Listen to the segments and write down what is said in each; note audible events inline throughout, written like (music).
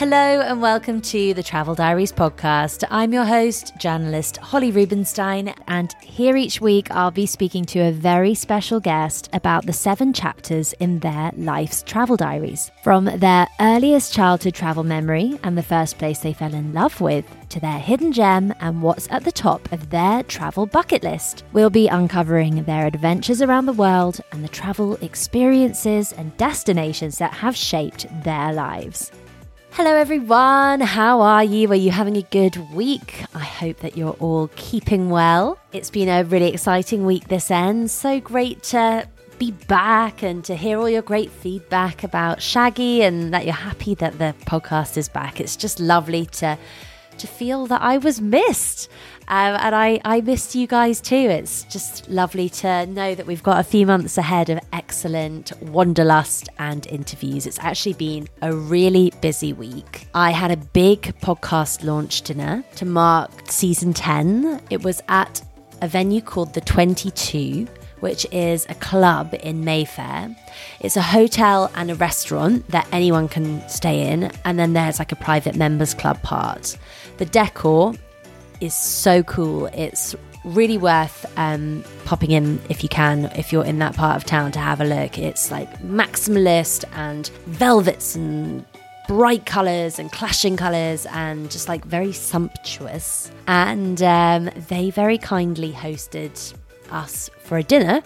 Hello and welcome to the Travel Diaries podcast. I'm your host, journalist Holly Rubenstein, and here each week I'll be speaking to a very special guest about the seven chapters in their life's travel diaries. From their earliest childhood travel memory and the first place they fell in love with, to their hidden gem and what's at the top of their travel bucket list. We'll be uncovering their adventures around the world and the travel experiences and destinations that have shaped their lives. Hello, everyone. How are you? Are you having a good week? I hope that you're all keeping well. It's been a really exciting week this end. So great to be back and to hear all your great feedback about Shaggy and that you're happy that the podcast is back. It's just lovely to to feel that I was missed. Um, and I, I missed you guys too. It's just lovely to know that we've got a few months ahead of excellent wanderlust and interviews. It's actually been a really busy week. I had a big podcast launch dinner to mark season 10. It was at a venue called The 22 which is a club in Mayfair. It's a hotel and a restaurant that anyone can stay in, and then there's like a private members club part. The decor is so cool. It's really worth um, popping in if you can, if you're in that part of town to have a look. It's like maximalist and velvets and bright colours and clashing colours and just like very sumptuous. And um, they very kindly hosted us for a dinner,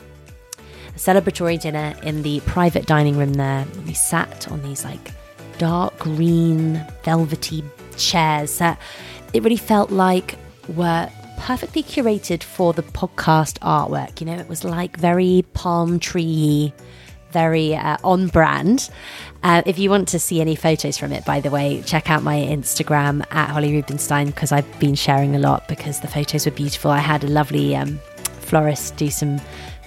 a celebratory dinner in the private dining room there. We sat on these like dark green, velvety chairs that it really felt like were perfectly curated for the podcast artwork. You know, it was like very palm tree, very uh, on brand. Uh, if you want to see any photos from it, by the way, check out my Instagram at Holly Rubenstein because I've been sharing a lot because the photos were beautiful. I had a lovely um, florist do some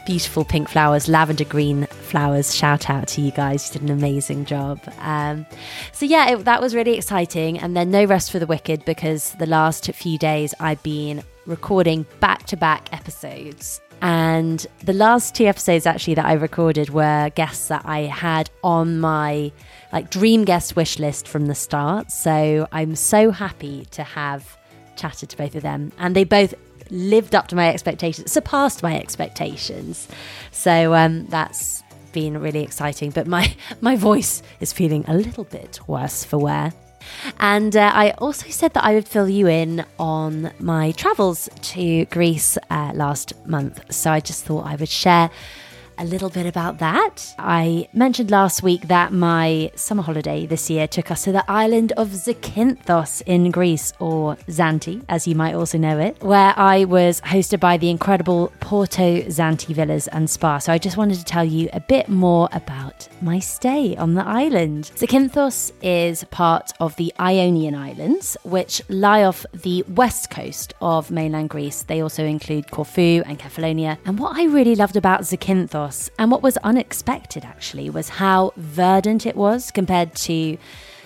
beautiful pink flowers, lavender green flowers. Shout out to you guys. You did an amazing job. Um, so, yeah, it, that was really exciting. And then no rest for the wicked because the last few days I've been recording back to back episodes. And the last two episodes actually that I recorded were guests that I had on my like dream guest wish list from the start. So I'm so happy to have chatted to both of them. And they both lived up to my expectations, surpassed my expectations. So um, that's been really exciting. But my (laughs) my voice is feeling a little bit worse for wear. And uh, I also said that I would fill you in on my travels to Greece uh, last month. So I just thought I would share a little bit about that. I mentioned last week that my summer holiday this year took us to the island of Zakynthos in Greece, or Zante, as you might also know it, where I was hosted by the incredible Porto Zante Villas and Spa. So I just wanted to tell you a bit more about my stay on the island. Zakynthos is part of the Ionian Islands, which lie off the west coast of mainland Greece. They also include Corfu and Kefalonia. And what I really loved about Zakynthos and what was unexpected, actually, was how verdant it was compared to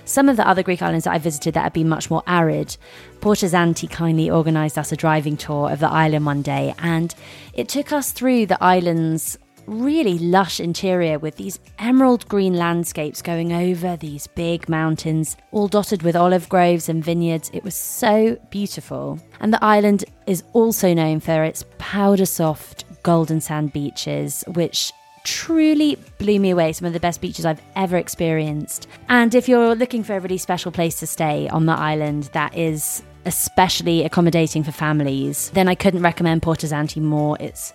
some of the other Greek islands that I visited that had been much more arid. Porto Zante kindly organised us a driving tour of the island one day, and it took us through the island's really lush interior with these emerald green landscapes going over these big mountains, all dotted with olive groves and vineyards. It was so beautiful. And the island is also known for its powder soft golden sand beaches, which truly blew me away. Some of the best beaches I've ever experienced. And if you're looking for a really special place to stay on the island that is especially accommodating for families, then I couldn't recommend Porto Zante more. It's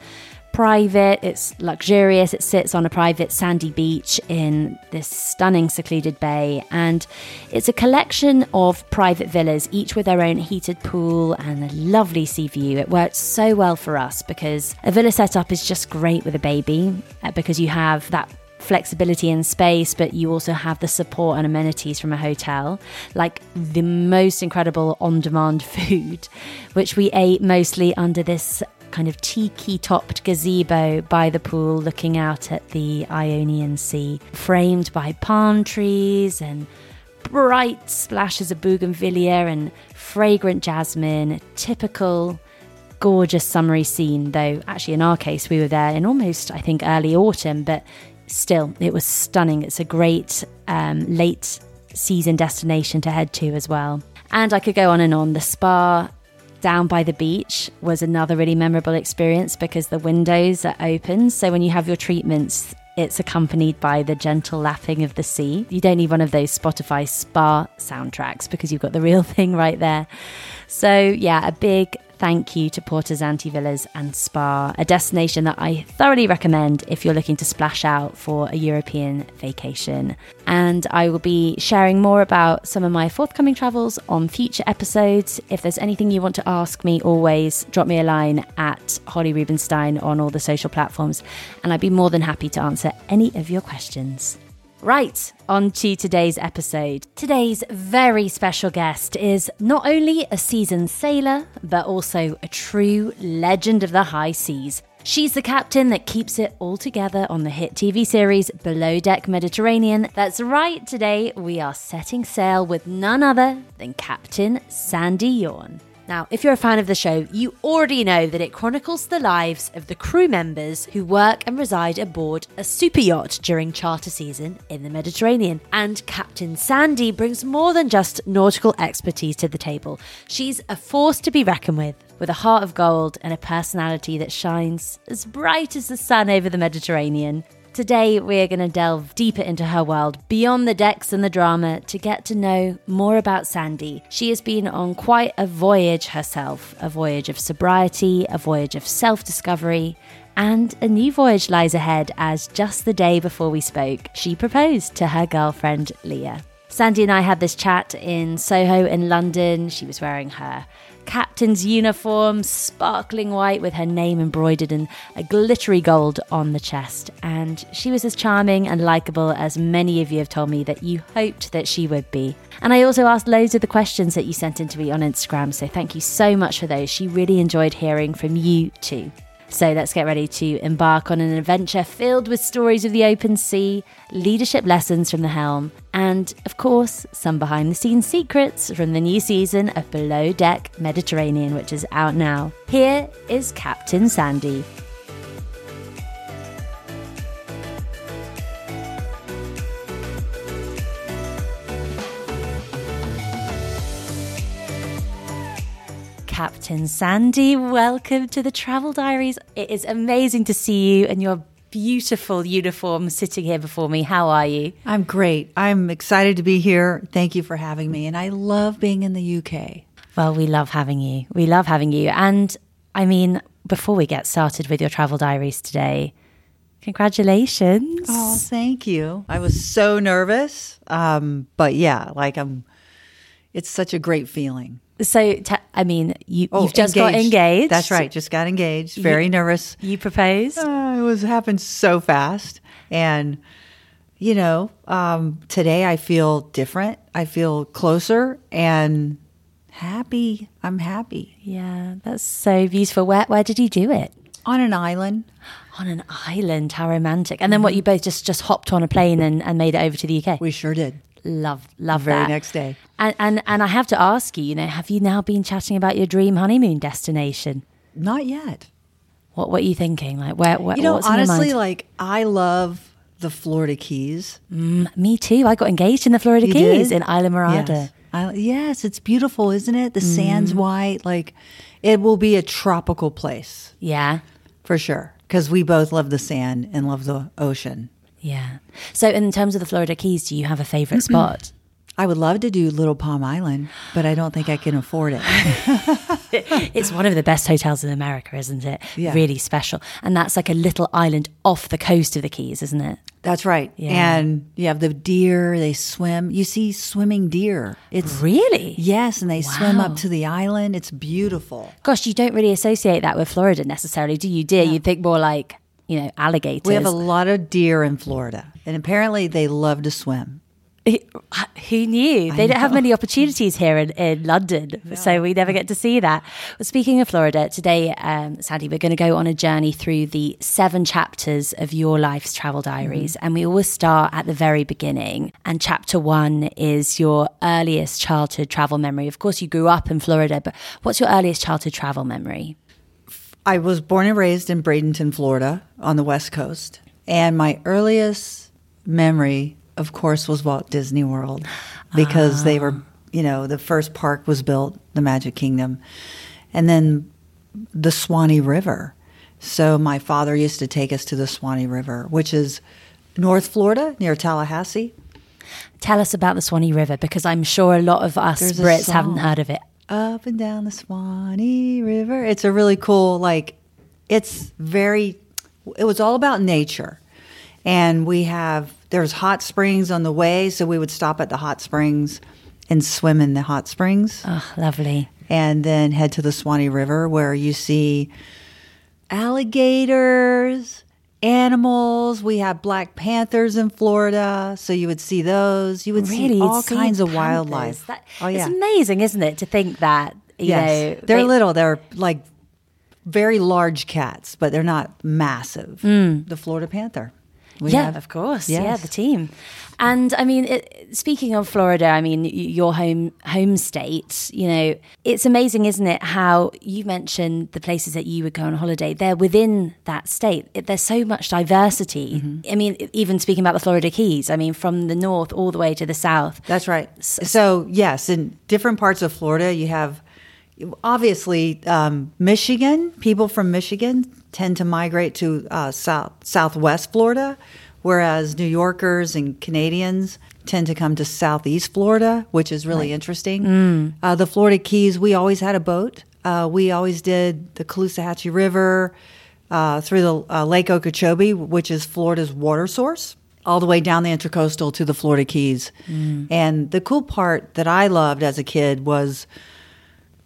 private, it's luxurious, it sits on a private sandy beach in this stunning secluded bay, and it's a collection of private villas, each with their own heated pool and a lovely sea view. It worked so well for us because a villa setup is just great with a baby uh, because you have that flexibility in space, but you also have the support and amenities from a hotel, like the most incredible on demand (laughs) food, which we ate mostly under this kind of tiki topped gazebo by the pool looking out at the Ionian Sea, framed by palm trees and bright splashes of bougainvillea and fragrant jasmine, typical gorgeous summery scene, though actually in our case we were there in almost I think early autumn, but still it was stunning. It's a great um, late season destination to head to as well. And I could go on and on. The spa down by the beach was another really memorable experience because the windows are open. So when you have your treatments, it's accompanied by the gentle lapping of the sea. You don't need one of those Spotify spa soundtracks because you've got the real (laughs) thing right there. So, yeah, a big thank you to Porto Zante Villas and Spa, a destination that I thoroughly recommend if you're looking to splash out for a European vacation. And I will be sharing more about some of my forthcoming travels on future episodes. If there's anything you want to ask me, always drop me a line at Holly Rubenstein on all the social platforms, and I'd be more than happy to answer any of your questions. Right, on to today's episode. Today's very special guest is not only a seasoned sailor, but also a true legend of the high seas. She's the captain that keeps it all together on the hit TV series Below Deck Mediterranean. That's right, today we are setting sail with none other than Captain Sandy Yawn. Now, if you're a fan of the show, you already know that it chronicles the lives of the crew members who work and reside aboard a super yacht during charter season in the Mediterranean. And Captain Sandy brings more than just nautical expertise to the table. She's a force to be reckoned with, with a heart of gold and a personality that shines as bright as the sun over the Mediterranean. Today, we're going to delve deeper into her world, beyond the decks and the drama, to get to know more about Sandy. She has been on quite a voyage herself a voyage of sobriety, a voyage of self discovery, and a new voyage lies ahead as just the day before we spoke, she proposed to her girlfriend, Leah. Sandy and I had this chat in Soho in London. She was wearing her captain's uniform, sparkling white with her name embroidered in a glittery gold on the chest. And she was as charming and likable as many of you have told me that you hoped that she would be. And I also asked loads of the questions that you sent in to me on Instagram, so thank you so much for those. She really enjoyed hearing from you too. So let's get ready to embark on an adventure filled with stories of the open sea, leadership lessons from the helm, and, of course, some behind the scenes secrets from the new season of Below Deck Mediterranean, which is out now. Here is Captain Sandy. Captain Sandy, welcome to the Travel Diaries. It is amazing to see you and your beautiful uniform sitting here before me. How are you? I'm great. I'm excited to be here. Thank you for having me. And I love being in the UK. Well, we love having you. We love having you. And I mean, before we get started with your travel diaries today, congratulations. Oh, thank you. I was so nervous. Um, but yeah, like I'm, it's such a great feeling. So, t- I mean, you, oh, you've just engaged. got engaged. That's right. Just got engaged. Very you, nervous. You proposed? Uh, it was happened so fast. And, you know, um, today I feel different. I feel closer and happy. I'm happy. Yeah, that's so beautiful. Where, where did you do it? On an island. On an island. How romantic. And then what, you both just, just hopped on a plane and, and made it over to the UK? We sure did. Love, love Very that. next day. And, and and I have to ask you, you know, have you now been chatting about your dream honeymoon destination? Not yet. What what are you thinking? Like where? where you know, honestly, like I love the Florida Keys. Mm, me too. I got engaged in the Florida you Keys did? in Islamorada. Yes. I, yes, it's beautiful, isn't it? The mm. sand's white. Like it will be a tropical place. Yeah, for sure. Because we both love the sand and love the ocean. Yeah. So, in terms of the Florida Keys, do you have a favorite spot? I would love to do Little Palm Island, but I don't think I can afford it. (laughs) it's one of the best hotels in America, isn't it? Yeah. Really special. And that's like a little island off the coast of the Keys, isn't it? That's right. Yeah. And you have the deer, they swim. You see swimming deer. It's Really? Yes, and they wow. swim up to the island. It's beautiful. Gosh, you don't really associate that with Florida necessarily, do you, dear? You'd think more like you know, alligators. We have a lot of deer in Florida, and apparently they love to swim. Who knew? They don't have many opportunities here in, in London, no. so we never get to see that. Well, speaking of Florida, today, um, Sandy, we're going to go on a journey through the seven chapters of your life's travel diaries. Mm-hmm. And we always start at the very beginning. And chapter one is your earliest childhood travel memory. Of course, you grew up in Florida, but what's your earliest childhood travel memory? I was born and raised in Bradenton, Florida, on the West Coast. And my earliest memory of course, was Walt Disney World because they were, you know, the first park was built, the Magic Kingdom, and then the Suwannee River. So my father used to take us to the Suwannee River, which is North Florida near Tallahassee. Tell us about the Suwannee River because I'm sure a lot of us There's Brits haven't heard of it. Up and down the Suwannee River. It's a really cool, like, it's very, it was all about nature. And we have, there's hot springs on the way. So we would stop at the hot springs and swim in the hot springs. Oh, lovely. and then head to the Suwannee River where you see alligators, animals. We have black panthers in Florida, so you would see those. You would Really, see all kinds of panthers. wildlife. That- oh yeah, It's amazing, isn't it, to think that, you yes. know, they're they- little. They're like very large cats, but they're not massive. The Florida panther. We Mm. yeah, have- of course. Yeah, the team. And I mean, it, speaking of Florida, I mean, your home home state. You know, it's amazing, isn't it? How you mentioned the places that you would go on holiday. They're within that state. It, there's so much diversity. Mm-hmm. I mean, even speaking about the Florida Keys. I mean, from the north all the way to the south. That's right. So, yes, in different parts of Florida, you have obviously um, Michigan. People from Michigan tend to migrate to uh, south southwest Florida, whereas New Yorkers and Canadians tend to come to southeast Florida, which is really interesting. Uh, the Florida Keys, we always had a boat. Uh, we always did the Caloosahatchee River uh, through the uh, Lake Okeechobee, which is Florida's water source all the way down the intercoastal to the Florida Keys. And the cool part that I loved as a kid was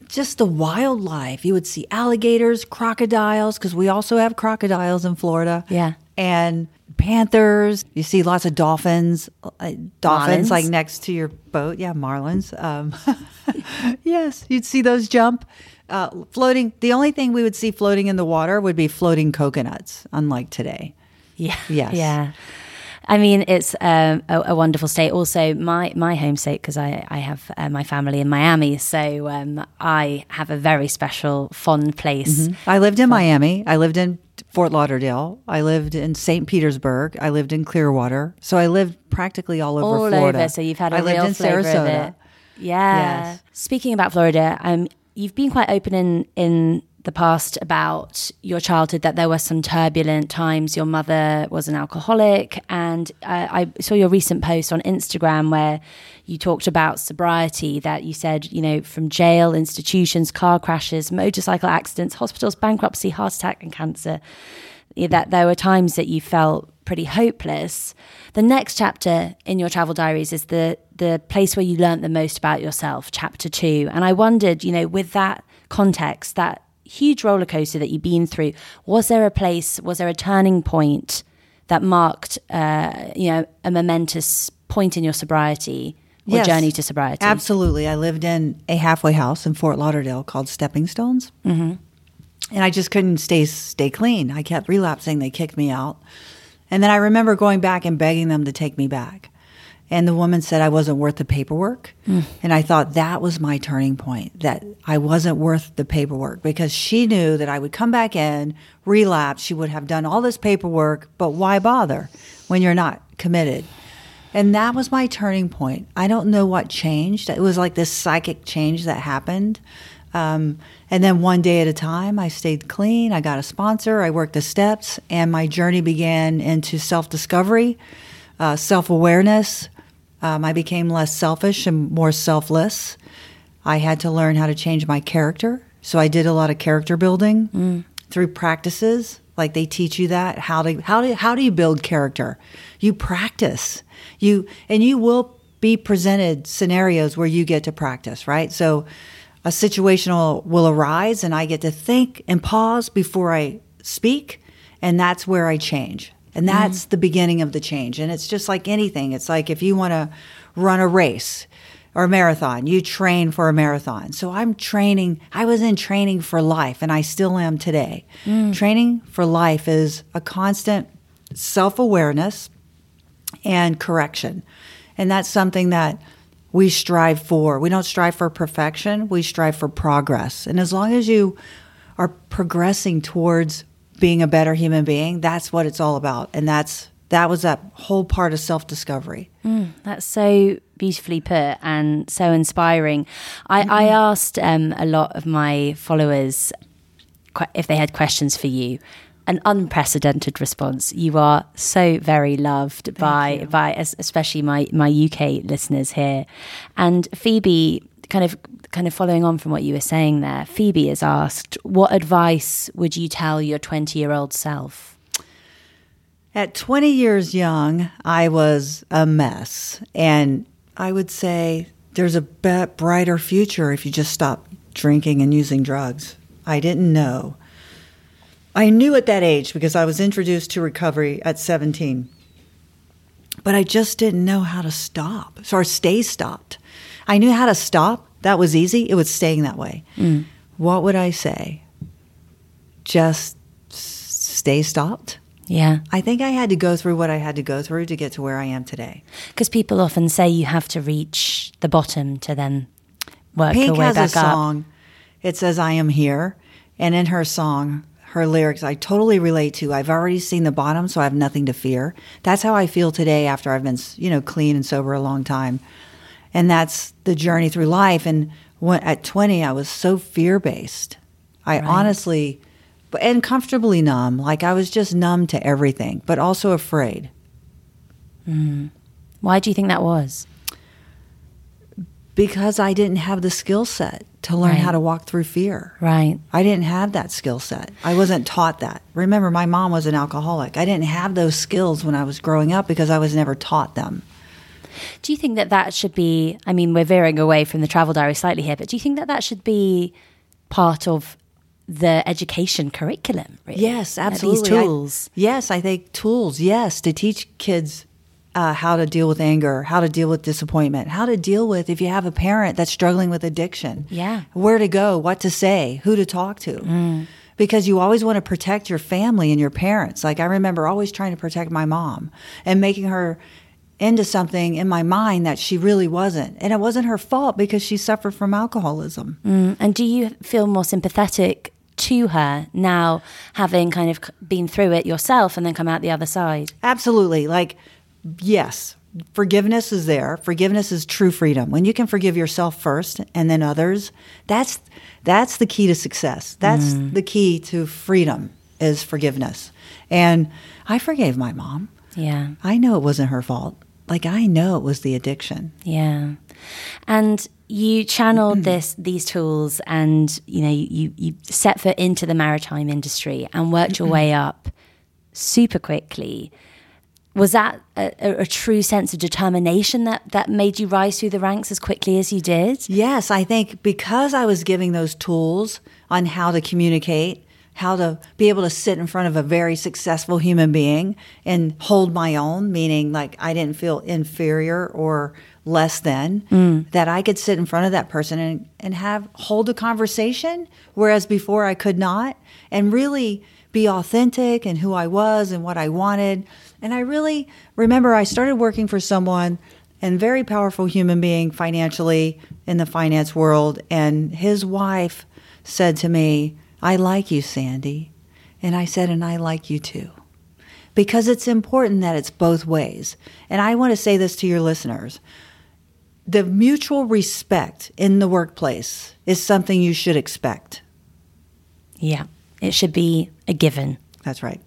just the wildlife. You would see alligators, crocodiles, because we also have crocodiles in Florida. Yeah. And panthers. You see lots of dolphins, uh, dolphins Marlins. like next to your boat. Yeah, marlins. Um, (laughs) yes, you'd see those jump. Uh, floating. The only thing we would see floating in the water would be floating coconuts, unlike today. Yeah. Yes. Yeah. I mean, it's um, a, a wonderful state. Also, my, my home state, because I, I have uh, my family in Miami. So um, I have a very special, fond place. I lived in Miami. I lived in Fort Lauderdale. I lived in St. Petersburg. I lived in Clearwater. So I lived practically all over All Florida. over. So you've had a I lived real in flavor Sarasota. of it. Yeah. Yes. Speaking about Florida, um, you've been quite open in, in the past about your childhood that there were some turbulent times. Your mother was an alcoholic, and uh, I saw your recent post on Instagram where you talked about sobriety. That you said, you know, from jail, institutions, car crashes, motorcycle accidents, hospitals, bankruptcy, heart attack, and cancer. That there were times that you felt pretty hopeless. The next chapter in your travel diaries is the the place where you learnt the most about yourself, chapter two. And I wondered, you know, with that context, that huge roller coaster that you've been through, was there a place, was there a turning point that marked, uh, you know, a momentous point in your sobriety or Yes. journey to sobriety? Absolutely. I lived in a halfway house in Fort Lauderdale called Stepping Stones. Mm-hmm. And I just couldn't stay stay clean. I kept relapsing. They kicked me out. And then I remember going back and begging them to take me back. And the woman said I wasn't worth the paperwork. And I thought that was my turning point, that I wasn't worth the paperwork because she knew that I would come back in, relapse. She would have done all this paperwork, but why bother when you're not committed? And that was my turning point. I don't know what changed. It was like this psychic change that happened. Um, and then one day at a time, I stayed clean. I got a sponsor. I worked the steps, and my journey began into self discovery, uh, self awareness. Um, I became less selfish and more selfless. I had to learn how to change my character. So I did a lot of character building through practices. Like they teach you that how to how do how do you build character? You practice. You and you will be presented scenarios where you get to practice, right? So a situational will arise and I get to think and pause before I speak and that's where I change. And mm-hmm. that's the beginning of the change. And it's just like anything. It's like if you want to run a race or a marathon, you train for a marathon. So I'm training, I was in training for life and I still am today. Mm. Training for life is a constant self awareness and correction. And that's something that we strive for. We don't strive for perfection, we strive for progress. And as long as you are progressing towards being a better human being, that's what it's all about. And that's that was that whole part of self discovery. Mm, that's so beautifully put and so inspiring. I, mm-hmm. I asked um, a lot of my followers if they had questions for you. An unprecedented response. You are so very loved Thank by you. by especially my my UK listeners here. And Phoebe, kind of kind of following on from what you were saying there, Phoebe has asked, "What advice would you tell your twenty year old self?" At 20 years young, I was a mess. And I would say there's a brighter future if you just stop drinking and using drugs. I didn't know. I knew at that age because I was introduced to recovery at 17. But I just didn't know how to stop or stay stopped. I knew how to stop. That was easy. It was staying that way. Mm. What would I say? Just stay stopped? Yeah. I think I had to go through what I had to go through to get to where I am today. Because people often say you have to reach the bottom to then work Pink your way has back a song. It says "I am here," and in her song, her lyrics I totally relate to. I've already seen the bottom, so I have nothing to fear. That's how I feel today after I've been, you know, clean and sober a long time, and that's the journey through life. And when, at twenty, I was so fear based. I right. honestly and comfortably numb. Like I was just numb to everything, but also afraid. Mm. Why do you think that was? Because I didn't have the skill set to learn right. how to walk through fear. Right. I didn't have that skill set. I wasn't taught that. Remember, my mom was an alcoholic. I didn't have those skills when I was growing up because I was never taught them. Do you think that that should be? I mean, we're veering away from the travel diary slightly here, but do you think that that should be part of the education curriculum. Really. Yes, absolutely. these tools. I, yes, I think tools. Yes, to teach kids uh, how to deal with anger, how to deal with disappointment, how to deal with if you have a parent that's struggling with addiction. Yeah, where to go, what to say, who to talk to. Mm. Because you always want to protect your family and your parents. Like I remember always trying to protect my mom and making her into something in my mind that she really wasn't. And it wasn't her fault because she suffered from alcoholism. Mm. And do you feel more sympathetic to her now, having kind of been through it yourself and then come out the other side? Absolutely. Like, yes, forgiveness is there. Forgiveness is true freedom. When you can forgive yourself first and then others, that's that's the key to success. That's mm. the key to freedom is forgiveness. And I forgave my mom. Yeah. I know it wasn't her fault. Like I know it was the addiction. Yeah. And you channeled mm-hmm. this these tools and you know you you set foot into the maritime industry and worked your way up super quickly was that a, a, true sense of determination that, that made you rise through the ranks as quickly as you did? Yes, I think because I was giving those tools on how to communicate, how to be able to sit in front of a very successful human being and hold my own, meaning like I didn't feel inferior or less than, mm. that I could sit in front of that person and, and have hold a conversation, whereas before I could not, and really be authentic and who I was and what I wanted. And I really remember I started working for someone and very powerful human being financially in the finance world, and his wife said to me, I like you, Sandy. And I said, and I like you too. Because it's important that it's both ways. And I want to say this to your listeners the mutual respect in the workplace is something you should expect. Yeah, it should be a given. That's right.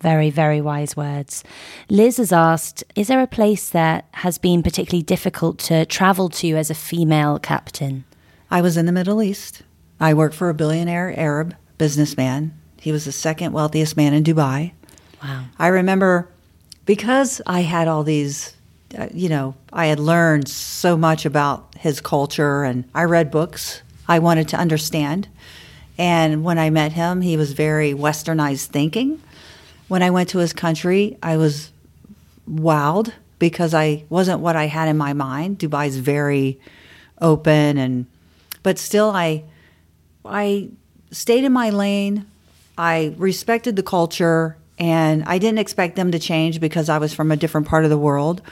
Very, very wise words. Liz has asked Is there a place that has been particularly difficult to travel to as a female captain? I was in the Middle East. I worked for a billionaire Arab businessman. He was the second wealthiest man in Dubai. Wow. I remember because I had all these uh, you know, I had learned so much about his culture and I read books I wanted to understand. And when I met him, he was very westernized thinking. When I went to his country, I was wowed because I wasn't what I had in my mind. Dubai's very open and but still I I stayed in my lane. I respected the culture and I didn't expect them to change because I was from a different part of the world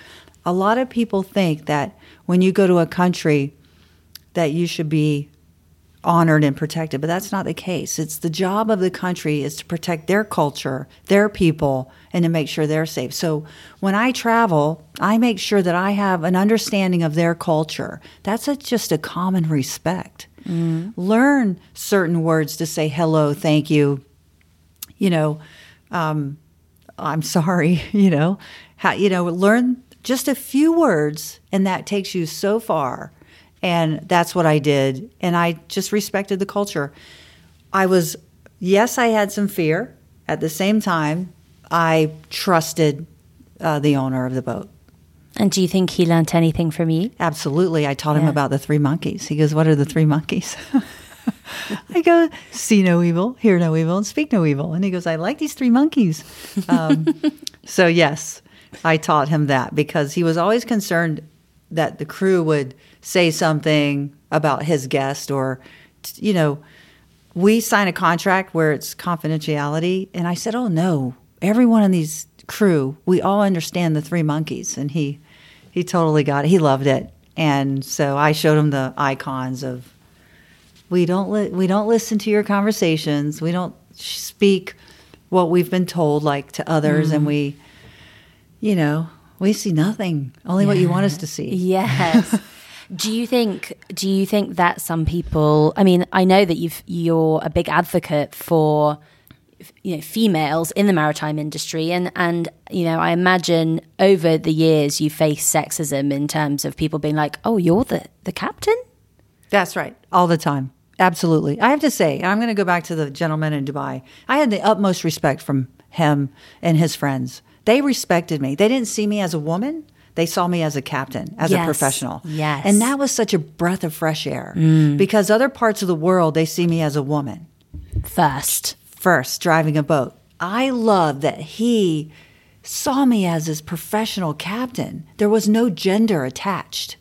a lot of people think that when you go to a country that you should be honored and protected, but that's not the case. It's the job of the country is to protect their culture, their people, and to make sure they're safe. So when I travel, I make sure that I have an understanding of their culture. That's a, just a common respect. Mm. Learn certain words to say hello, thank you. You know, um, I'm sorry. (laughs) You know, how you know learn just a few words, and that takes you so far and that's what I did. And I just respected the culture. I was, yes, I had some fear. At the same time, I trusted uh, the owner of the boat. And do you think he learned anything from you? Absolutely. I taught him about the three monkeys. He goes, What are the three monkeys? (laughs) I go, See no evil, hear no evil, and speak no evil. And he goes, I like these three monkeys. Um, (laughs) so, yes, I taught him that because he was always concerned that the crew would say something about his guest or you know we sign a contract where it's confidentiality and i said oh no everyone in these crew we all understand the three monkeys and he he totally got it he loved it and so i showed him the icons of we don't li- we don't listen to your conversations we don't speak what we've been told like to others mm. and we you know we see nothing only yeah. what you want us to see (laughs) yes Do you think? Do you think that some people? I mean, I know that you've you're a big advocate for you know females in the maritime industry and and you know I imagine over the years you face sexism in terms of people being like oh you're the the captain that's right all the time absolutely I have to say I'm going to go back to the gentleman in Dubai I had the utmost respect from him and his friends they respected me they didn't see me as a woman they saw me as a captain, as yes. a professional. Yes. And that was such a breath of fresh air mm. because other parts of the world, they see me as a woman. First. First, driving a boat. I love that he saw me as his professional captain. There was no gender attached.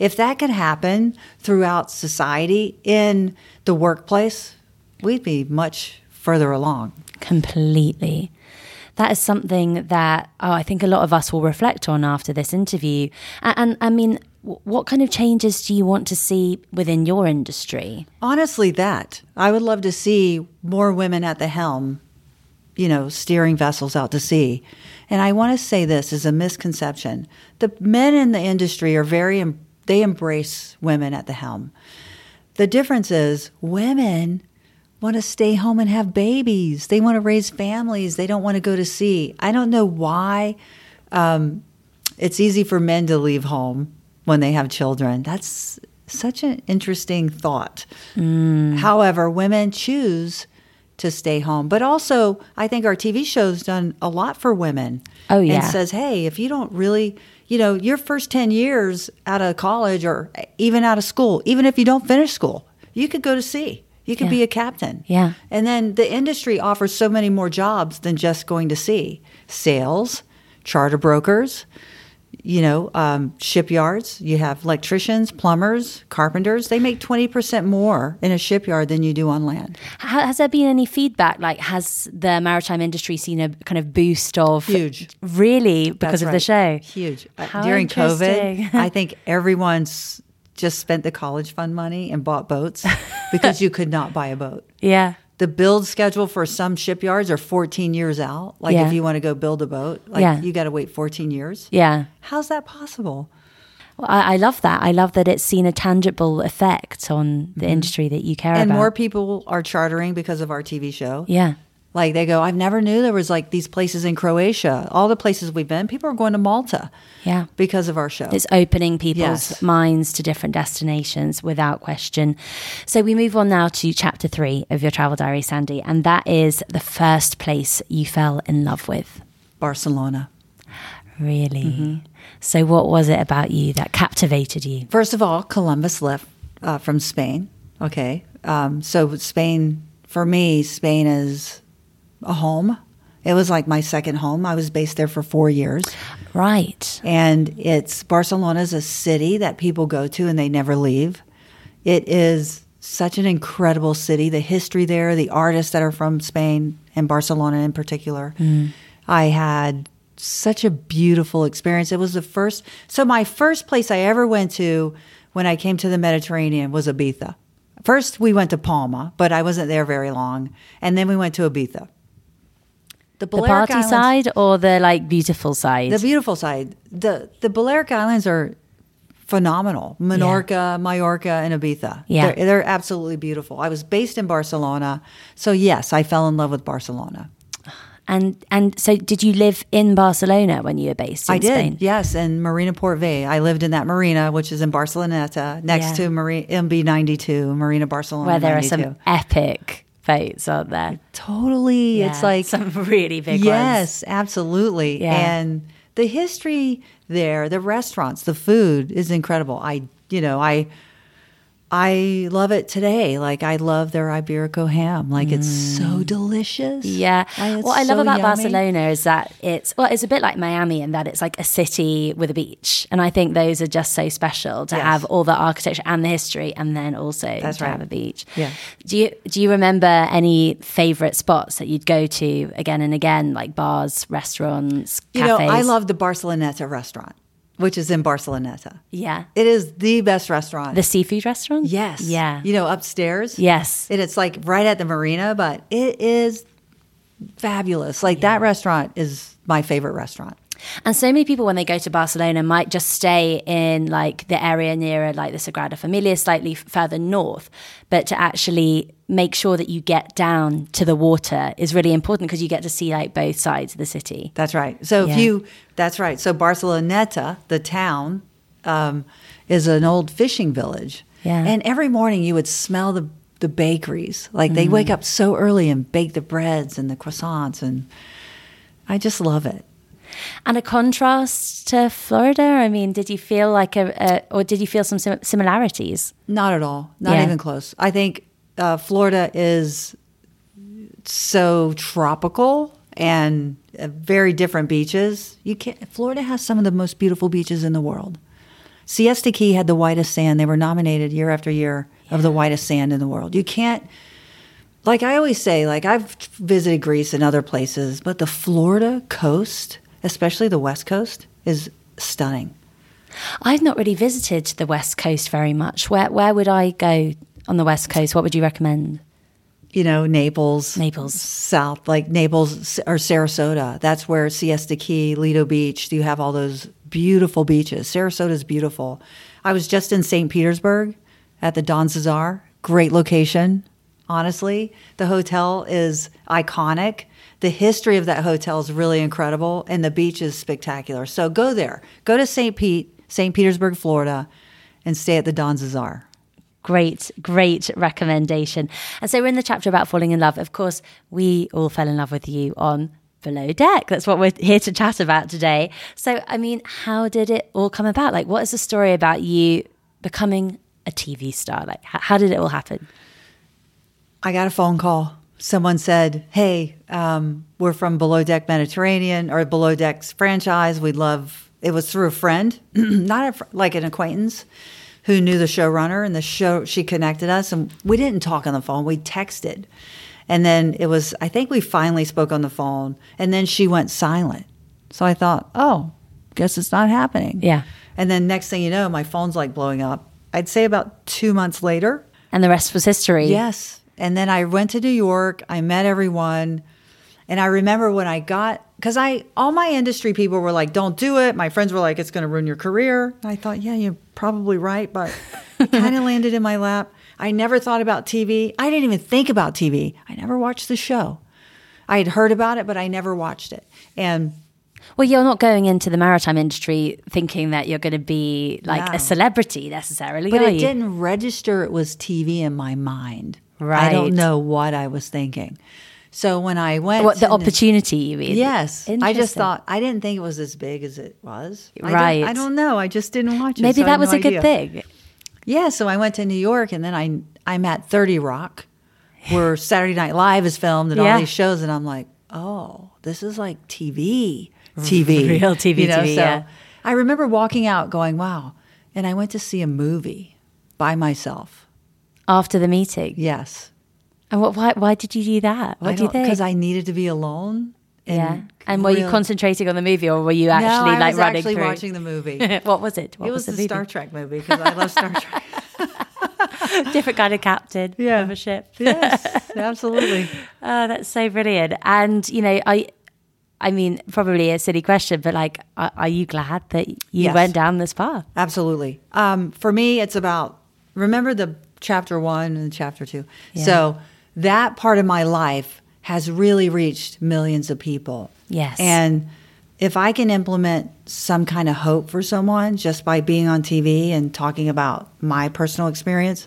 If that could happen throughout society in the workplace, we'd be much further along. Completely that is something that oh, I think a lot of us will reflect on after this interview. And, and I mean, what kind of changes do you want to see within your industry? Honestly, that. I would love to see more women at the helm, you know, steering vessels out to sea. And I want to say this is a misconception. The men in the industry are very, they embrace women at the helm. The difference is women want to stay home and have babies. They want to raise families. They don't want to go to sea. I don't know why um, it's easy for men to leave home when they have children. That's such an interesting thought. Mm. However, women choose to stay home. But also, I think our TV show's done a lot for women. Oh, yeah. And says, hey, if you don't really, you know, your first 10 years out of college or even out of school, even if you don't finish school, you could go to sea. You could yeah. be a captain. Yeah. And then the industry offers so many more jobs than just going to sea sales, charter brokers, you know, um, shipyards. You have electricians, plumbers, carpenters. They make 20% more in a shipyard than you do on land. Has there been any feedback? Like, has the maritime industry seen a kind of boost of. Huge. Really? Because That's of right. the show? Huge. Uh, during COVID, (laughs) I think everyone's just spent the college fund money and bought boats (laughs) because you could not buy a boat. Yeah. The build schedule for some shipyards are 14 years out. Like yeah. if you want to go build a boat, like yeah. you got to wait 14 years. Yeah. How's that possible? Well, I, I, love that. I love that it's seen a tangible effect on the mm-hmm. industry that you care and about. And more people are chartering because of our TV show. Yeah. Like they go, I've never knew there was like these places in Croatia. All the places we've been, people are going to Malta. Yeah. Because of our show. It's opening people's yes. minds to different destinations without question. So we move on now to chapter three of your travel diary, Sandy, and that is the first place you fell in love with. Barcelona. Really? Mm-hmm. So what was it about you that captivated you? First of all, Columbus left uh, from Spain. Okay. Um, so Spain, for me, Spain is a home. It was like my second home. I was based there for four years. Right. And it's Barcelona is a city that people go to and they never leave. It is such an incredible city. The history there, the artists that are from Spain and Barcelona in particular. Mm. I had such a beautiful experience. It was the first, so my first place I ever went to when I came to the Mediterranean was Ibiza First, we went to Palma, but I wasn't there very long, and then we went to Ibiza. The Balearic party Islands- side or the like beautiful side? The beautiful side. The the Balearic Islands are phenomenal. Menorca, Mallorca, and Ibiza. Yeah. They're, they're absolutely beautiful. I was based in Barcelona, so yes, I fell in love with Barcelona. and and so did you live in Barcelona when you were based I did, Spain? yes, in Marina Port Vell. I lived in that marina, which is in Barceloneta, next Yeah. to Marina MB ninety two, Marina Barcelona. Where there are some epic boats, aren't there? totally. it's like some (laughs) really big ones. yes, absolutely. Yeah. And the history there, the restaurants, the food is incredible. I, you know, I, I love it today. Like I love their Iberico ham. Like it's so delicious. Mm. Yeah. Like, what I love so about yummy. Barcelona is that it's well, it's a bit like Miami in that it's like a city with a beach, and I think those are just so special to Yes. have all the architecture and the history, and then also That's to right. have a beach. Yeah. Do you do you remember any favorite spots that you'd go to again and again, like bars, restaurants, cafes? You know, I love the Barceloneta restaurant, which is in Barceloneta. Yeah. It is the best restaurant. The seafood restaurant. yes. Yeah. You know, upstairs. Yes. And it's like right at the marina, but it is fabulous. Like that restaurant is my favorite restaurant. And so many people, when they go to Barcelona, might just stay in like the area nearer, like the Sagrada Familia, slightly further north. But to actually make sure that you get down to the water is really important because you get to see like both sides of the city. That's right. So Yeah. if you, that's right. So Barceloneta, the town, um, is an old fishing village. Yeah. And every morning you would smell the the bakeries. Like they Mm. wake up so early and bake the breads and the croissants, and I just love it. And a contrast to Florida. I mean, did you feel like a, a or did you feel some sim- similarities? Not at all. Not Yeah. even close. I think uh, Florida is so tropical and uh, very different beaches. You can't. Florida has some of the most beautiful beaches in the world. Siesta Key had the whitest sand. They were nominated year after year of the whitest sand in the world. You can't. Like I always say, like I've visited Greece and other places, but the Florida coast, especially the West Coast, is stunning. I've not really visited the West Coast very much. Where where would I go on the West Coast? What would you recommend? you know, Naples, Naples. South, like Naples or Sarasota. That's where Siesta Key, Lido Beach. You have all those beautiful beaches. Sarasota's beautiful. I was just in St. Petersburg at the Don Cesar. Great location. Honestly, the hotel is iconic. The history of that hotel is really incredible, and the beach is spectacular. So go there. Go to St. Pete, St. Petersburg, Florida, and stay at the Don Cesar. Great, great recommendation. And so we're in the chapter about falling in love. Of course, we all fell in love with you on Below Deck. That's what we're here to chat about today. So, I mean, how did it all come about? Like, what is the story about you becoming a TV star? Like, how, did it all happen? I got a phone call. Someone said, "Hey, um, we're from Below Deck Mediterranean or Below Deck's franchise. We'd love." It was through a friend, (clears throat) not a, like an acquaintance, who knew the showrunner, and the show she connected us, and we didn't talk on the phone. We texted, and then it was. I think we finally spoke on the phone, and then she went silent. So I thought, "Oh, guess it's not happening." Yeah. And then next thing you know, my phone's like blowing up. I'd say about two months later. And the rest was history. Yes. And then I went to New York. I met everyone. And I remember when I got, because I, all my industry people were like, don't do it. My friends were like, it's going to ruin your career. And I thought, yeah, you're probably right. But (laughs) it kind of landed in my lap. I never thought about TV. I didn't even think about TV. I never watched the show. I had heard about it, but I never watched it. And Well, you're not going into the maritime industry thinking that you're going to be like No. a celebrity necessarily, But it you? didn't register it was TV in my mind. Right. I don't know what I was thinking. So when I went What the opportunity you mean? Yes. I just thought I didn't think it was as big as it was. Right. I don't know. I just didn't watch it. maybe so that was no a good thing. Yeah, so I went to New York and then I I'm at 30 Rock where Saturday Night Live is filmed and Yeah. all these shows and I'm like, "Oh, this is like TV." (laughs) TV. Real TV, TV, so yeah. I remember walking out going, "Wow." And I went to see a movie by myself. After the meeting. Yes. And what, why, why did you do that? What I do you think? Because I needed to be alone. yeah. And were you concentrating on the movie or were you actually no, I like was running actually through? watching the movie. (laughs) what was it? What it was, the, the? Star Trek movie because I love Star Trek. (laughs) Different kind of captain Yeah. of a ship. yes, (laughs) absolutely. Oh, that's so brilliant. And you know, I, I mean, probably a silly question, but like, are, are you glad that you Yes. went down this path? Absolutely. Um, for me, it's about remember the chapter one and the chapter two. Yeah. So that part of my life has really reached millions of people. Yes. And if I can implement some kind of hope for someone just by being on TV and talking about my personal experience,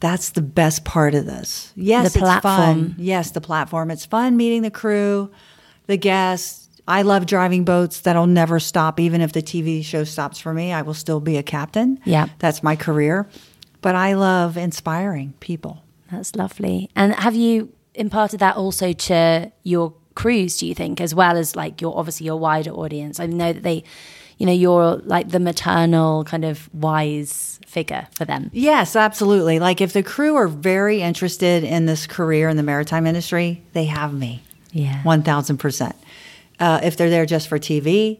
that's the best part of this. Yes, The it's fun. platform. Yes, the platform. It's fun meeting the crew, the guests. I love driving boats that'll never stop. Even if the TV show stops for me, I will still be a captain. Yeah. That's my career. But I love inspiring people. That's lovely. And have you imparted that also to your crews, do you think, as well as like your obviously your wider audience? I know that they, you know, you're like the maternal kind of wise figure for them. Yes, absolutely. Like if the crew are very interested in this career in the maritime industry, they have me. Yeah. 1000%. Uh, if they're there just for TV,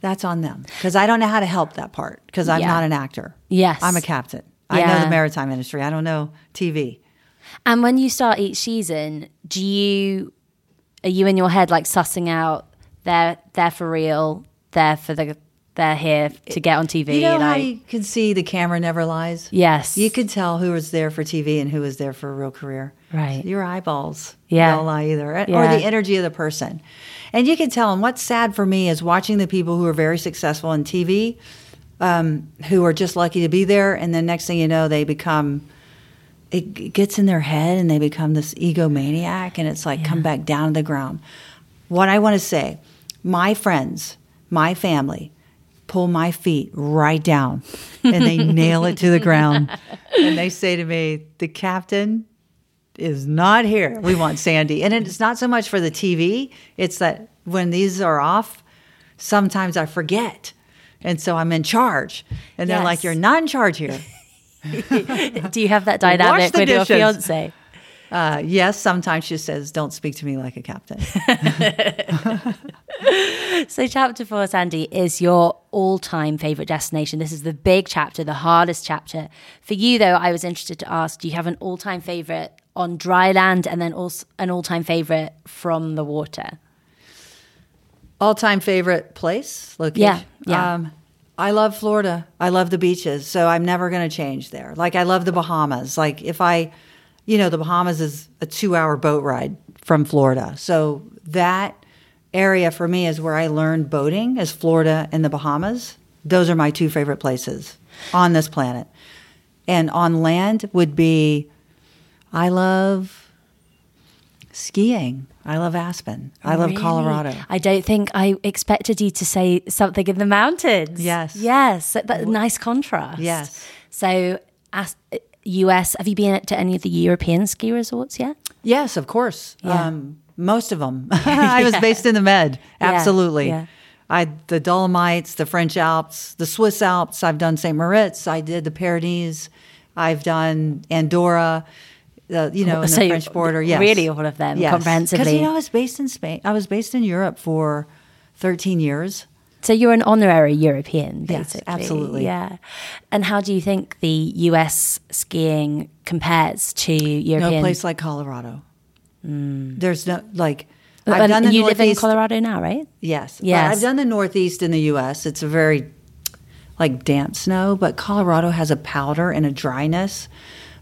that's on them because I don't know how to help that part because I'm Yeah. not an actor. Yes. I'm a captain. I know the maritime industry. I don't know TV. And when you start each season, do you are you in your head like sussing out they're they're for real, they're for the they're here to get on TV? You know how you can see the camera never lies? yes, You could tell who was there for TV and who was there for a real career. Right. Your eyeballs Yeah. don't lie either. Eh? Or the energy of the person. And you can tell. And what's sad for me is watching the people who are very successful in TV, um, who are just lucky to be there. And then next thing you know, they become, it gets in their head and they become this egomaniac. And it's like, come back down to the ground. What I want to say, my friends, my family, pull my feet right down and they (laughs) nail it to the ground. And they say to me, the captain is not here. We want Sandy. And it's not so much for the TV, it's that when these are off, sometimes I forget. And so I'm in charge. And they're like, You're not in charge here. (laughs) (laughs) do you have that dynamic with your fiance? Uh, yes, sometimes she says, Don't speak to me like a captain. (laughs) So, chapter four, Sandy, is your all time favorite destination. This is the big chapter, the hardest chapter. For you, though, I was interested to ask do you have an all time favorite on dry land and then also an all time favorite from the water? All time favorite place, location? Yeah, yeah. Um, I love Florida. I love the beaches. So I'm never going to change there. Like, I love the Bahamas. Like, if I, you know, the Bahamas is a two hour boat ride from Florida. So that area for me is where I learned boating, is Florida and the Bahamas. Those are my two favorite places on this planet. And on land would be, I love skiing. I love Aspen. I love Really? Colorado. I don't think I expected you to say something in the mountains. Yes. Yes. Nice contrast. Yes. So, as, US, have you been to any of the European ski resorts yet? Yes, of course. Yeah. Um, most of them. (laughs) (laughs) I was based in the Med. Absolutely. yeah. I the Dolomites, the French Alps, the Swiss Alps. I've done St. Moritz. I did the Pyrenees. I've done Andorra. The you know, in the French border. Yes, really all of them comprehensively. Because you know, I was based in Spain. I was based in Europe for thirteen years. So you're an honorary European, Yes, basically. absolutely. Yeah. And how do you think the US skiing compares to European? No place like Colorado. Hmm. There's no like. I've done the you live in Colorado now, right? Yes. But Yes. I've done the Northeast in the U.S. It's a very like damp snow, but Colorado has a powder and a dryness.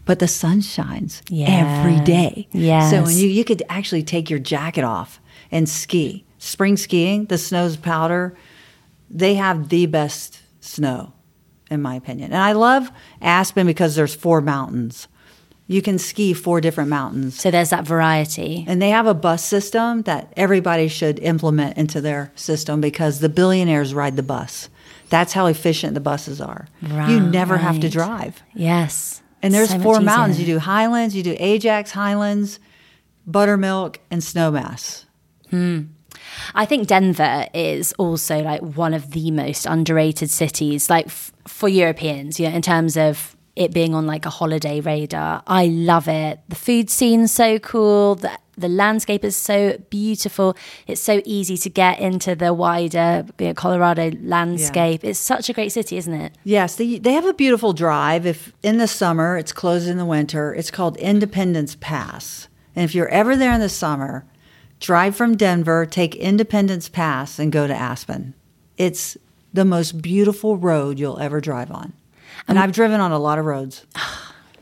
But the sun shines Yeah. every day. So when you you could actually take your jacket off and ski. Spring skiing, the snow's powder, they have the best snow, in my opinion. And I love Aspen because there's four mountains. You can ski four different mountains. So there's that variety. And they have a bus system that everybody should implement into their system because the billionaires ride the bus. That's how efficient the buses are. you never have to drive. Yes. And there's So four mountains. You do Highlands, you do Ajax, Highlands, Buttermilk, and Snowmass. Hmm. I think Denver is also like one of the most underrated cities, like f- for Europeans, you know, in terms of it being on like a holiday radar. I love it. The food scene's so cool. The, the landscape is so beautiful. It's so easy to get into the wider you know, Colorado landscape. It's such a great city, isn't it? Yes, they, they have a beautiful drive. If in the summer, it's closed in the winter. It's called Independence Pass. And if you're ever there in the summer, drive from Denver, take Independence Pass, and go to Aspen. It's the most beautiful road you'll ever drive on. And I've driven on a lot of roads. (sighs)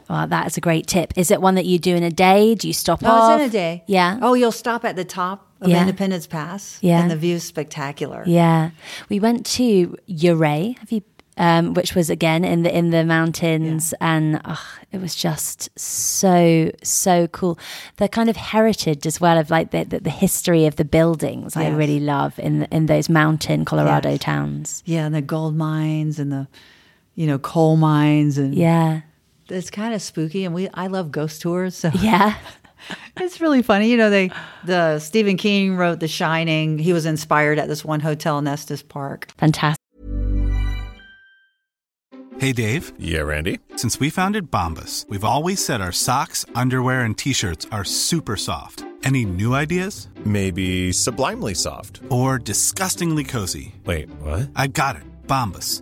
Well, that is a great tip. Is it one that you do in a day? Do you stop No, off? it's in a day. Yeah. Oh, you'll stop at the top of Yeah. Independence Pass. Yeah. And the view's spectacular. Yeah, we went to Ouray. Have you? Um, which was again in the in the mountains, and ugh, it was just so so cool. The kind of heritage as well of like the the, the history of the buildings. I really love in in those mountain Colorado Yes. towns. Yeah, and the gold mines and the, you know, coal mines and Yeah, it's kind of spooky. And we, I love ghost tours, so yeah, (laughs) it's really funny. You know, they, the Stephen King wrote The Shining. He was inspired at this one hotel in Estes Park. fantastic. Hey Dave, Yeah, Randy. since we founded Bombas, we've always said our socks, underwear, and t shirts are super soft. Any new ideas? Maybe sublimely soft. Or disgustingly cozy? Wait, what? I got it. Bombas.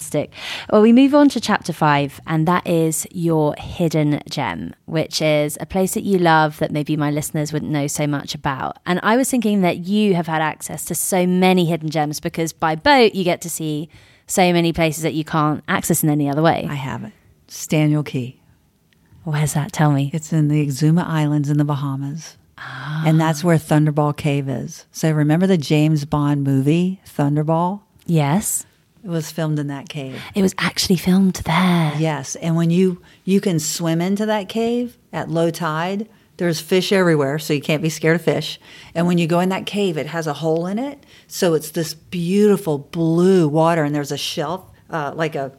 Fantastic. Well, we move on to chapter five, and that is your hidden gem, which is a place that you love that maybe my listeners wouldn't know so much about. And I was thinking that you have had access to so many hidden gems because by boat you get to see so many places that you can't access in any other way. I have it. Staniel Cay. Where's that? Tell me. It's in the Exuma Islands in the Bahamas. And ah. that's where Thunderball Cave is. So remember the James Bond movie, Thunderball? Yes. It was filmed in that cave. It was actually filmed there. Yes, and when you you can swim into that cave at low tide, there's fish everywhere, so you can't be scared of fish. And when you go in that cave, it has a hole in it, so it's this beautiful blue water, and there's a shelf, uh, like a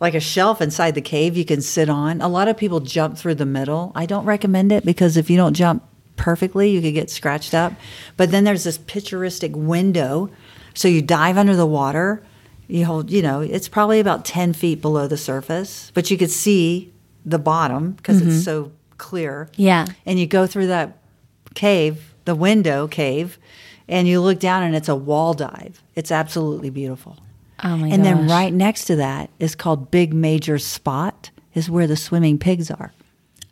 like a shelf inside the cave you can sit on. A lot of people jump through the middle. I don't recommend it because if you don't jump perfectly, you could get scratched up. But then there's this picturesque window. So you dive under the water. You hold, you know, it's probably about 10 feet below the surface, but you could see the bottom because it's mm-hmm. so clear. Yeah. And you go through that cave, the window cave, and you look down and it's a wall dive. It's absolutely beautiful. Oh my and then right next to that is called Big Major Spot, is where the swimming pigs are.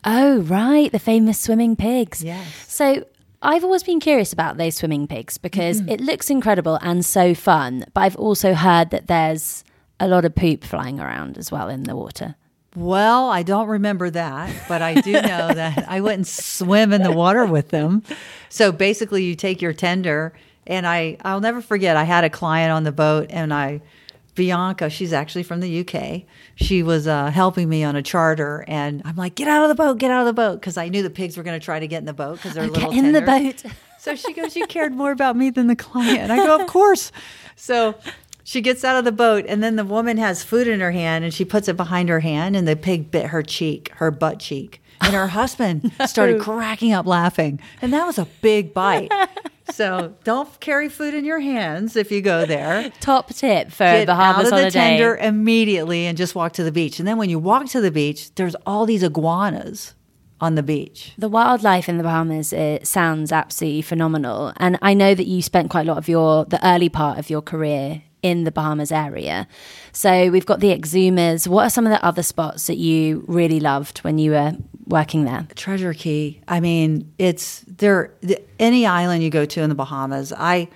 Oh, right. The famous swimming pigs. Yes. So I've always been curious about those swimming pigs because mm-hmm. it looks incredible and so fun. But I've also heard that there's a lot of poop flying around as well in the water. Well, I don't remember that, but I do know (laughs) that I wouldn't swim in the water with them. So basically, you take your tender, and I I'll never forget. I had a client on the boat, and I Bianca, she's actually from the UK. She was uh, helping me on a charter, and I'm like, "Get out of the boat! Get out of the boat!" Because I knew the pigs were going to try to get in the boat because they're Get little in the boat. (laughs) So she goes, You cared more about me than the client. I go, Of course. So she gets out of the boat, and then the woman has food in her hand and she puts it behind her hand, and the pig bit her cheek, her butt cheek. And her husband started (laughs) cracking up laughing. And that was a big bite. (laughs) So don't carry food in your hands if you go there. Top tip for Get Bahamas out of the holiday. tender immediately and just walk to the beach. And then when you walk to the beach, there's all these iguanas on the beach. The wildlife in the Bahamas it sounds absolutely phenomenal, and I know that you spent quite a lot of your the early part of your career in the Bahamas area. So we've got the Exumas. What are some of the other spots that you really loved when you were working there? Treasure Cay. I mean, it's there. The, any island you go to in the Bahamas, I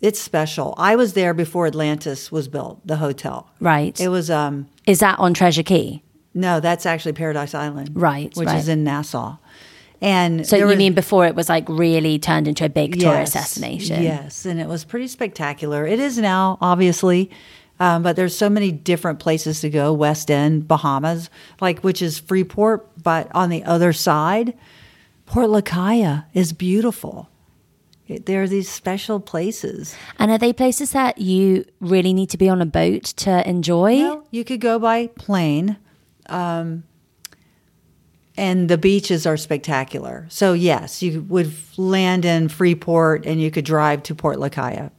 it's special. I was there before Atlantis was built, the hotel. Right. It was um Is that on Treasure Cay? no, that's actually Paradise Island. Right, Which right. is in Nassau. And So you was- mean before it was like really turned into a big tourist destination? Yes, and it was pretty spectacular. It is now, obviously, um, but there's so many different places to go. West End, Bahamas, like which is Freeport, but on the other side, Port Lucaya is beautiful. It- There are these special places. And are they places that you really need to be on a boat to enjoy? Well, you could go by plane, um, and the beaches are spectacular. So yes, you would land in Freeport, and you could drive to Port Lucaya.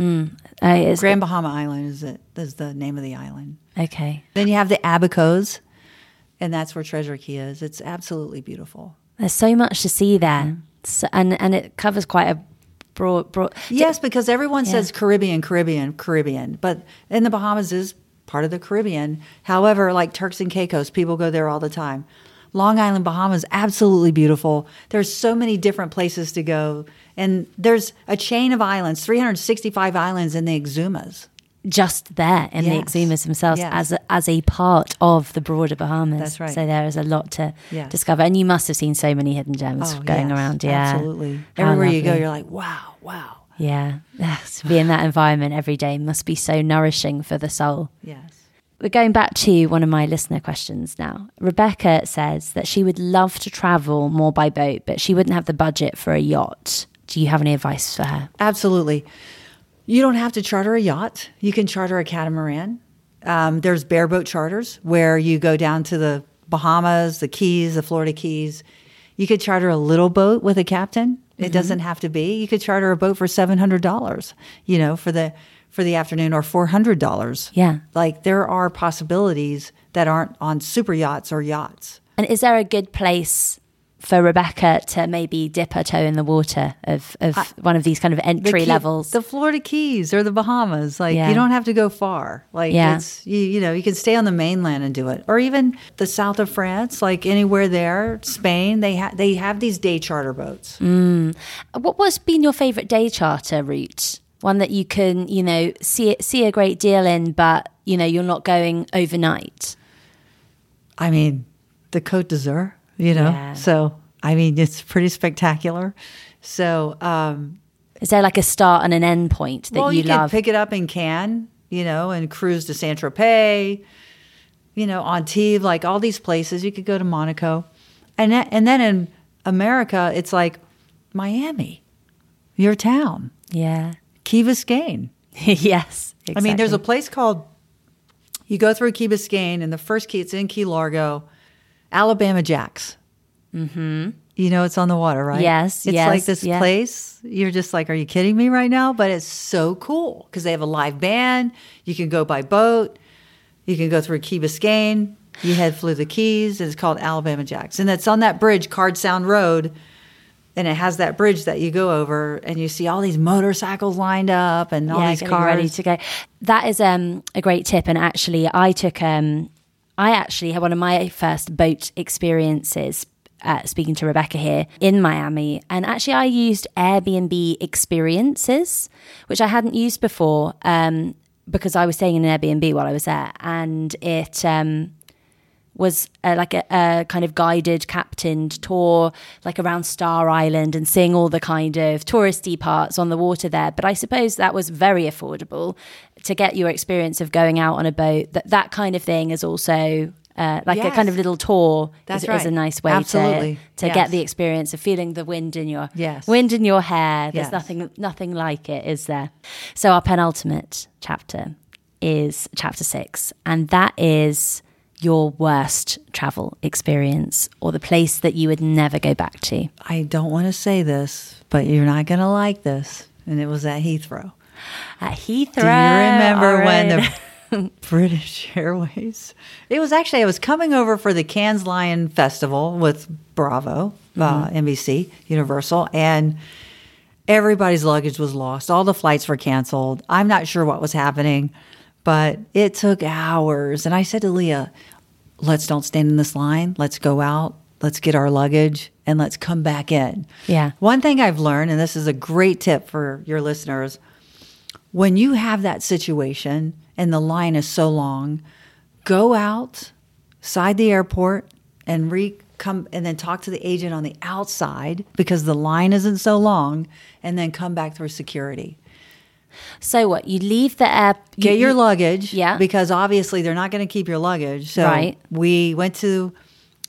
Uh, is- Grand Bahama Island is it is the name of the island. okay. Then you have the Abacos, and that's where Treasure Cay is. It's absolutely beautiful. There's so much to see there, Mm-hmm. so, and and it covers quite a broad broad. Yes, because everyone Yeah. says Caribbean, Caribbean, Caribbean, but in the Bahamas is part of the Caribbean. However, like Turks and Caicos, people go there all the time. Long Island, Bahamas, absolutely beautiful. There's so many different places to go, and there's a chain of islands, 365 islands in the Exumas. just there in the Exumas themselves Yes. as a, as a part of the broader Bahamas. That's right. So there is a lot to Yes. discover, and you must have seen so many hidden gems oh, going yes, around. Yeah, absolutely. How Everywhere you go, you're like, wow, wow. Yeah. to be in that environment every day must be so nourishing for the soul. Yes. We're going back to one of my listener questions now. Rebecca says that she would love to travel more by boat, but she wouldn't have the budget for a yacht. Do you have any advice for her? Absolutely. You don't have to charter a yacht. You can charter a catamaran. Um, there's bareboat charters where you go down to the Bahamas, the Keys, the Florida Keys. You could charter a little boat with a captain. It mm-hmm. doesn't have to be. You could charter a boat for seven hundred dollars. You know, for the for the afternoon, or four hundred dollars. Yeah. like there are possibilities that aren't on super yachts or yachts. And is there a good place for Rebecca to maybe dip her toe in the water of, of one of these kind of The entry Key- levels? the Florida Keys or the Bahamas. Like Yeah. you don't have to go far. Like Yeah. it's you, you know you can stay on the mainland and do it, or even the south of France, like anywhere there, Spain. They have they have these day charter boats. Mm. what was been your favorite day charter route? One that you can, you know, see see a great deal in, but you know you're not going overnight. I mean, the Côte d'Azur, you know. Yeah. So I mean, it's pretty spectacular. So um, Is there like a start and an end point that well, you, you, love? can pick it up in Cannes, you know, and cruise to Saint Tropez, you know, on Antibes, like all these places. You could go to Monaco, and and then in America, it's like Miami, your town, yeah. Key Biscayne. (laughs) yes. I mean, there's a place called. You go through Key Biscayne, and the first key, it's in Key Largo, Alabama Jacks. Mm-hmm. You know, it's on the water, right? Yes, It's yes, like this yeah. place. You're just like, are you kidding me right now? But it's so cool because they have a live band. You can go by boat. You can go through Key Biscayne. You head through the Keys. And it's called Alabama Jacks, and it's on that bridge, Card Sound Road. And it has that bridge that you go over, and you see all these motorcycles lined up and all yeah, these cars. ready to go. That is um, a great tip. And actually, I took, um, I actually had one of my first boat experiences. Uh, speaking to Rebecca here in Miami, and actually, I used Airbnb experiences, which I hadn't used before um, because I was staying in an Airbnb while I was there, and it um, was uh, like a, a kind of guided, captained tour, like around Star Island and seeing all the kind of touristy parts on the water there. But I suppose that was very affordable to get your experience of going out on a boat. That that kind of thing is also. Uh, like a kind of little tour That's is, is a nice way Absolutely. to to Yes. get the experience of feeling the wind in your Yes. wind in your hair. There's Yes. nothing nothing like it, is there? So our penultimate chapter is chapter six, and that is your worst travel experience or the place that you would never go back to. I don't want to say this, but you're not going to like this. And it was at Heathrow. At Heathrow. Do you remember all when the (laughs) British Airways? It was actually, I was coming over for the Cannes Lion Festival with Bravo, uh, NBC, Universal, and everybody's luggage was lost. All the flights were canceled. I'm not sure what was happening, but it took hours. And I said to Leah, let's don't stand in this line. Let's go out. Let's get our luggage and let's come back in. Yeah. One thing I've learned, and this is a great tip for your listeners when you have that situation and the line is so long, go outside the airport and re come and then talk to the agent on the outside because the line isn't so long and then come back through security. So what? You leave the air. Get you- your you- luggage. Yeah. Because obviously they're not going to keep your luggage. So Right. we went to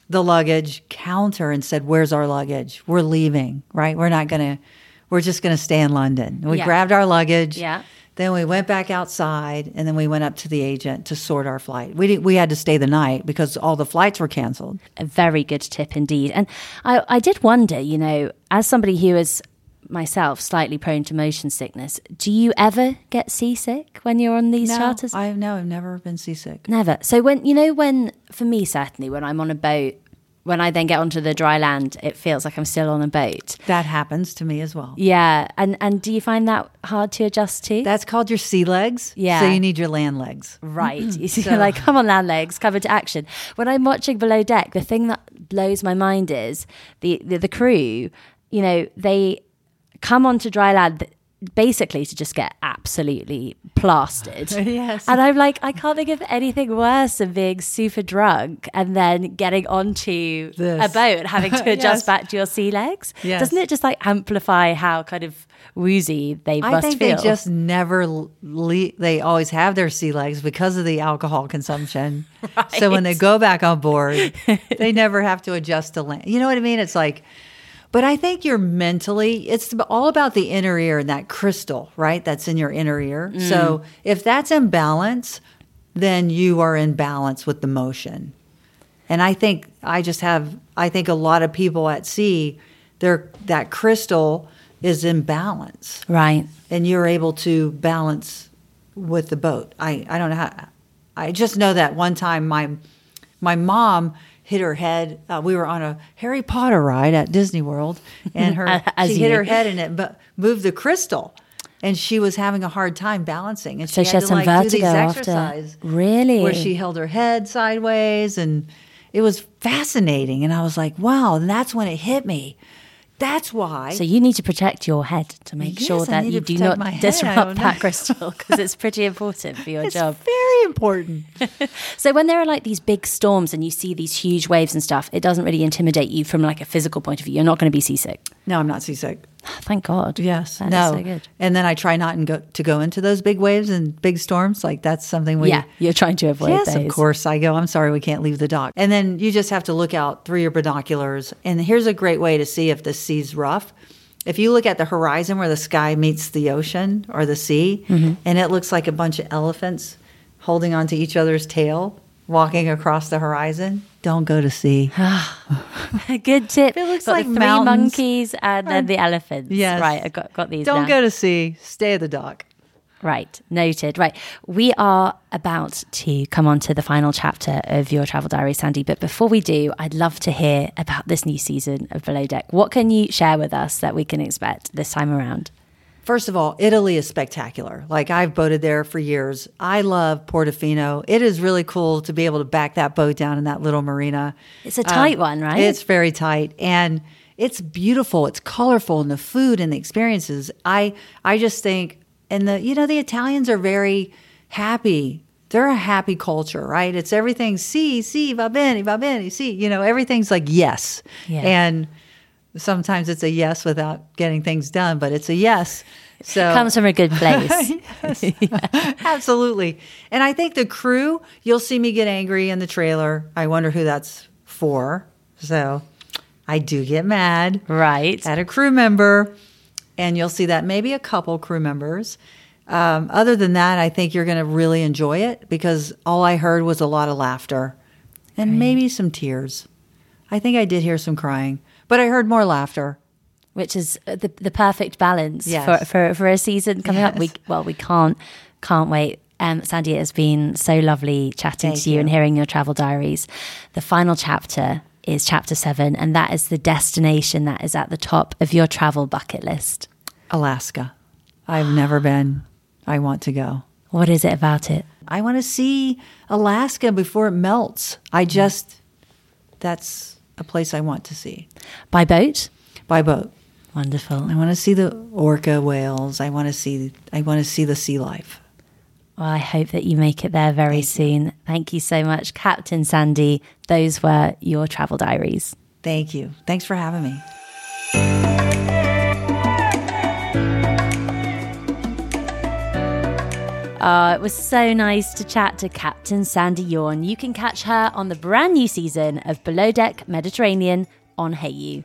the luggage counter and said, Where's our luggage? We're leaving, right? We're not going to, we're just going to stay in London. We Yeah. grabbed our luggage. Yeah. Then we went back outside and then we went up to the agent to sort our flight. We, didn't, we had to stay the night because all the flights were canceled. a very good tip indeed. And I, I did wonder, you know, as somebody who is myself slightly prone to motion sickness, do you ever get seasick when you're on these charters? I have no, I've never been seasick. Never. So when you know when for me certainly when I'm on a boat, when I then get onto the dry land, it feels like I'm still on a boat. That happens to me as well. Yeah, and and do you find that hard to adjust to? That's called your sea legs. Yeah. So you need your land legs. Right. (laughs) You see, you're like, come on, land legs, come into action. When I'm watching Below Deck, the thing that blows my mind is the, the, the crew, you know, they come onto dry land basically to just get absolutely plastered. (laughs) Yes. And I'm like, I can't think of anything worse than being super drunk and then getting onto This. a boat and having to (laughs) adjust Yes. back to your sea legs. Yes. Doesn't it just like amplify how kind of woozy they I must think feel? they just never le- they always have their sea legs because of the alcohol consumption. (laughs) So when they go back on board, they never have to adjust to land. You know what I mean? It's like but I think you're mentally it's all about the inner ear and that crystal, right? That's in your inner ear. Mm. So if that's in balance, then you are in balance with the motion. And I think I just have I think a lot of people at sea, their that crystal is in balance right. and you're able to balance with the boat. I, I don't know how. I just know that one time my my mom hit her head. Uh, we were on a Harry Potter ride at Disney World, and her (laughs) she hit her head and it but moved the crystal, and she was having a hard time balancing. And So she she had had to some like do these vertigo after. exercise Really? where she held her head sideways, and it was fascinating. And I was like, wow. And that's when it hit me. That's why. So you need to protect your head to make Yes, sure that you do not. Disrupt that crystal because it's pretty important for your job. it's job. very important. (laughs) So when there are like these big storms and you see these huge waves and stuff, it doesn't really intimidate you from like a physical point of view. You're not going to be seasick. no, I'm not seasick. Thank God. Yes. That no. so. And then I try not and go, to go into those big waves and big storms. Like that's something we. yeah, you're trying to avoid Yes, those. of course I go. I'm sorry we can't leave the dock. And then you just have to look out through your binoculars. And here's a great way to see if the sea's rough. If you look at the horizon where the sky meets the ocean or the sea, Mm-hmm. and it looks like a bunch of elephants holding onto each other's tail, walking across the horizon, don't go to sea. (sighs) Good tip. It looks got like the three mountains. monkeys and then the elephants. Yes. Right, I got, got these Don't down. go to sea. Stay at the dock. Right, noted. Right, we are about to come on to the final chapter of your travel diary, Sandy. But before we do, I'd love to hear about this new season of Below Deck. What can you share with us that we can expect this time around? First of all, Italy is spectacular. Like I've boated there for years. I love Portofino. It is really cool to be able to back that boat down in that little marina. It's a tight um, one, right? It's very tight and it's beautiful. It's colorful and the food and the experiences. I I just think and the you know the Italians are very happy. They're a happy culture, right? It's everything si, si, va bene, va bene, si. You know, everything's like yes. Yeah. And sometimes it's a yes without getting things done, but it's a yes. So Comes from a good place. (laughs) (laughs) Absolutely. And I think the crew, you'll see me get angry in the trailer. I wonder who that's for. So I do get mad right. at a crew member, and you'll see that maybe a couple crew members. Um, other than that, I think you're going to really enjoy it because all I heard was a lot of laughter and maybe some tears. I think I did hear some crying, but I heard more laughter. Which is uh, the, the perfect balance Yes. for, for, for a season coming up. We Well, we can't, can't wait. Um, Sandy, it has been so lovely chatting Thank to you, and hearing your travel diaries. The final chapter is chapter seven, and that is the destination that is at the top of your travel bucket list. Alaska. I've never (gasps) been. I want to go. What is it about it? I want to see Alaska before it melts. I just, that's a place I want to see By boat? by boat. Wonderful. I want to see the orca whales. I want to see I want to see the sea life. Well, I hope that you make it there very soon. Thank you so much, Captain Sandy. Those were your travel diaries. Thank you. Thanks for having me. Oh, it was so nice to chat to Captain Sandy Yawn. You can catch her on the brand new season of Below Deck Mediterranean on Hayu.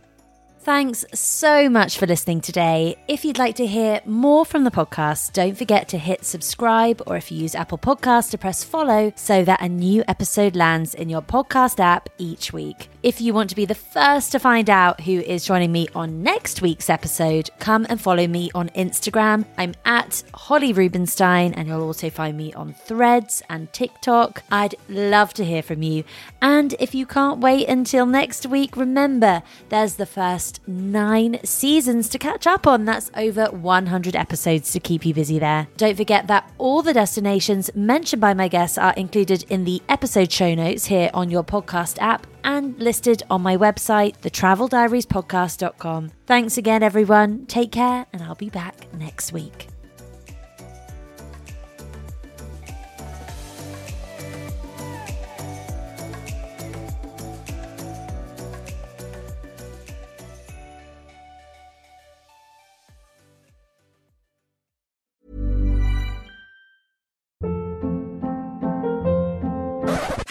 Thanks so much for listening today. If you'd like to hear more from the podcast, don't forget to hit subscribe or if you use Apple Podcasts to press follow so that a new episode lands in your podcast app each week. If you want to be the first to find out who is joining me on next week's episode, come and follow me on Instagram. I'm at Holly Rubenstein, and you'll also find me on threads and TikTok. I'd love to hear from you. And if you can't wait until next week, remember there's the first nine seasons to catch up on. That's over 100 episodes to keep you busy there. Don't forget that all the destinations mentioned by my guests are included in the episode show notes here on your podcast app and listed on my website, thetraveldiariespodcast.com. Thanks again, everyone. Take care, and I'll be back next week.